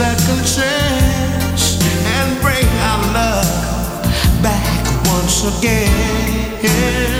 Second chance and bring our love back once again.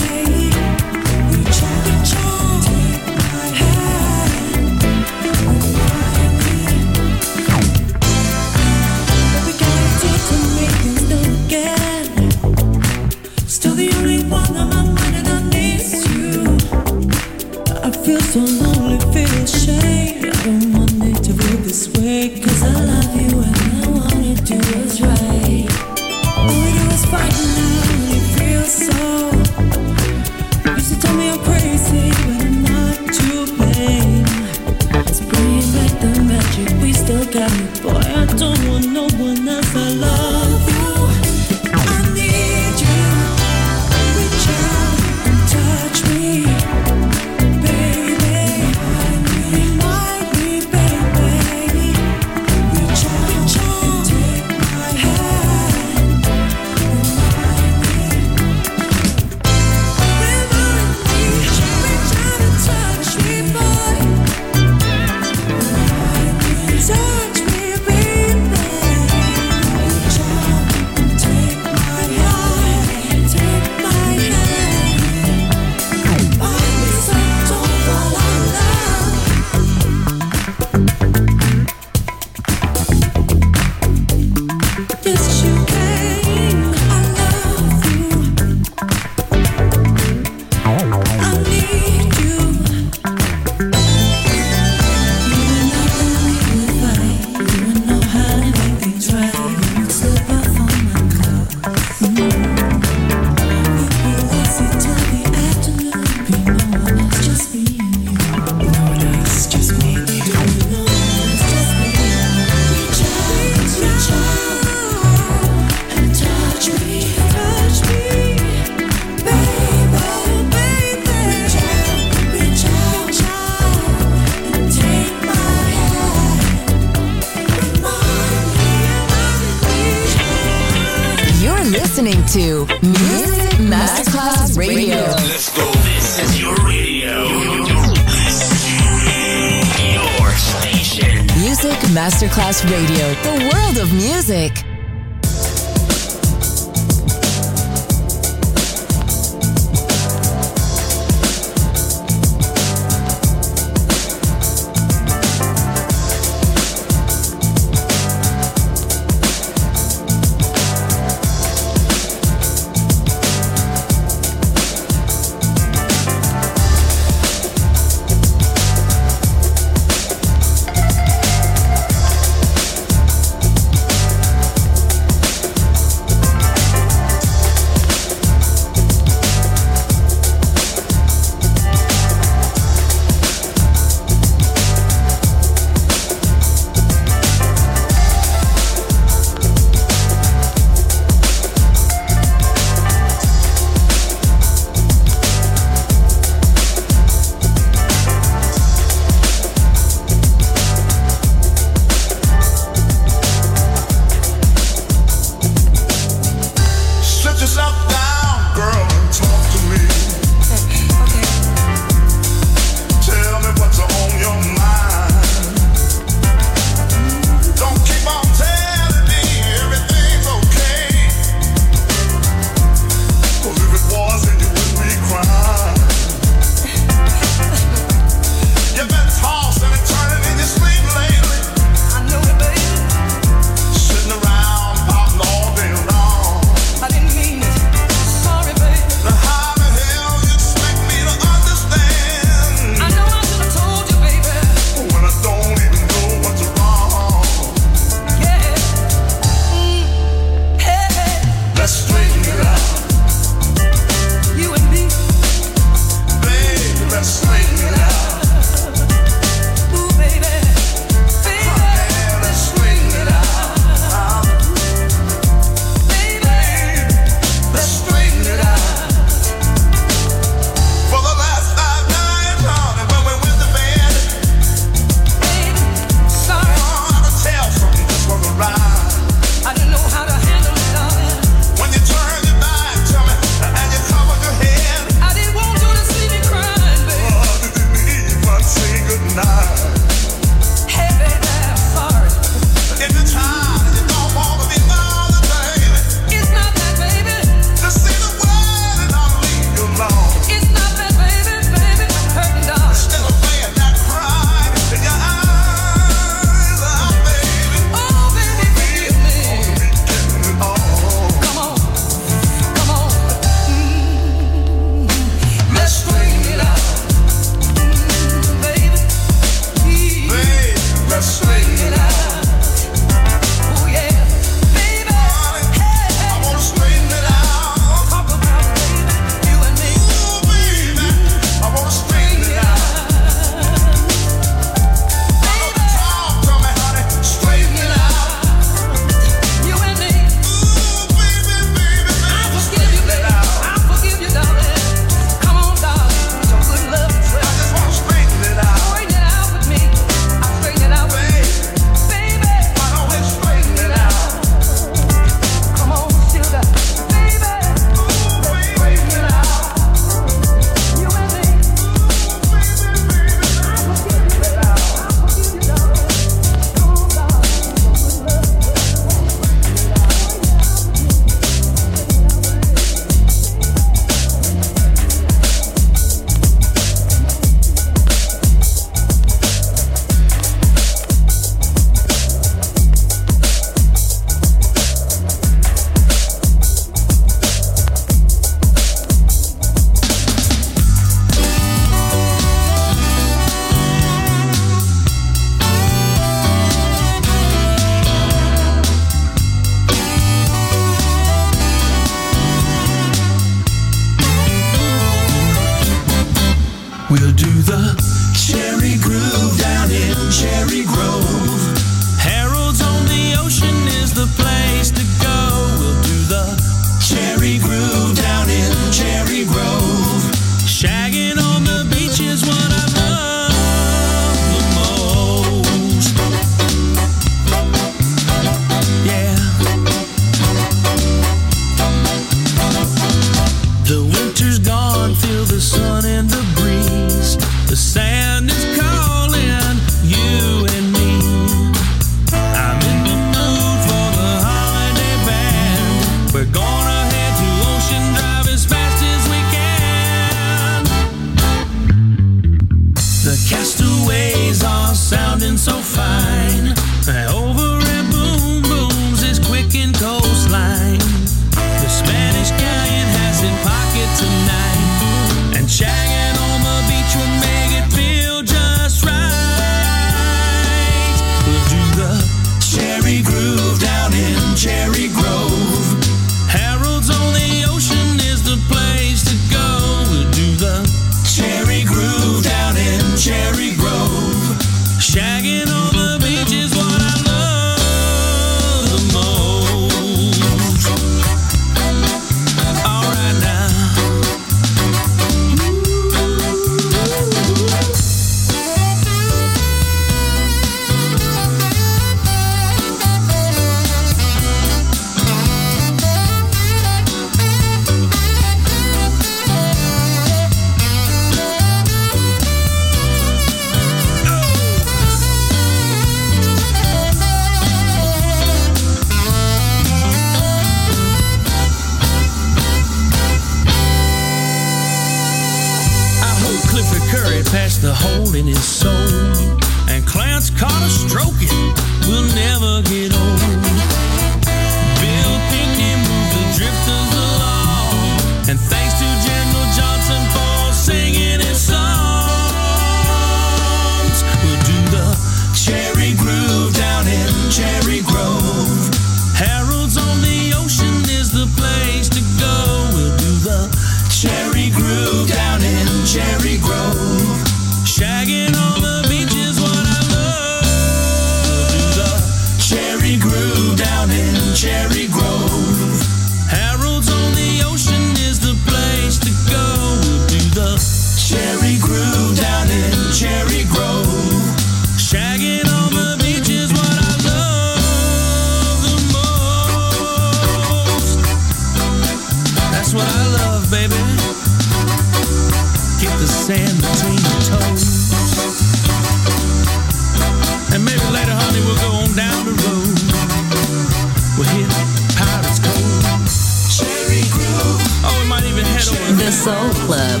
Soul Club.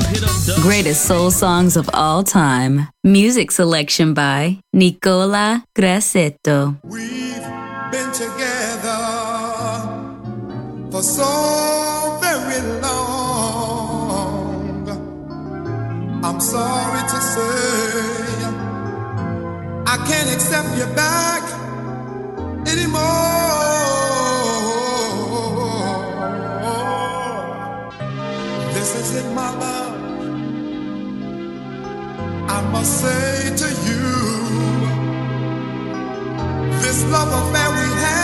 Greatest soul songs of all time. Music selection by Nicola Grassetto. We've been together for so very long. I'm sorry to say I can't accept you back anymore. This isn't my love. I must say to you, this love affair we have.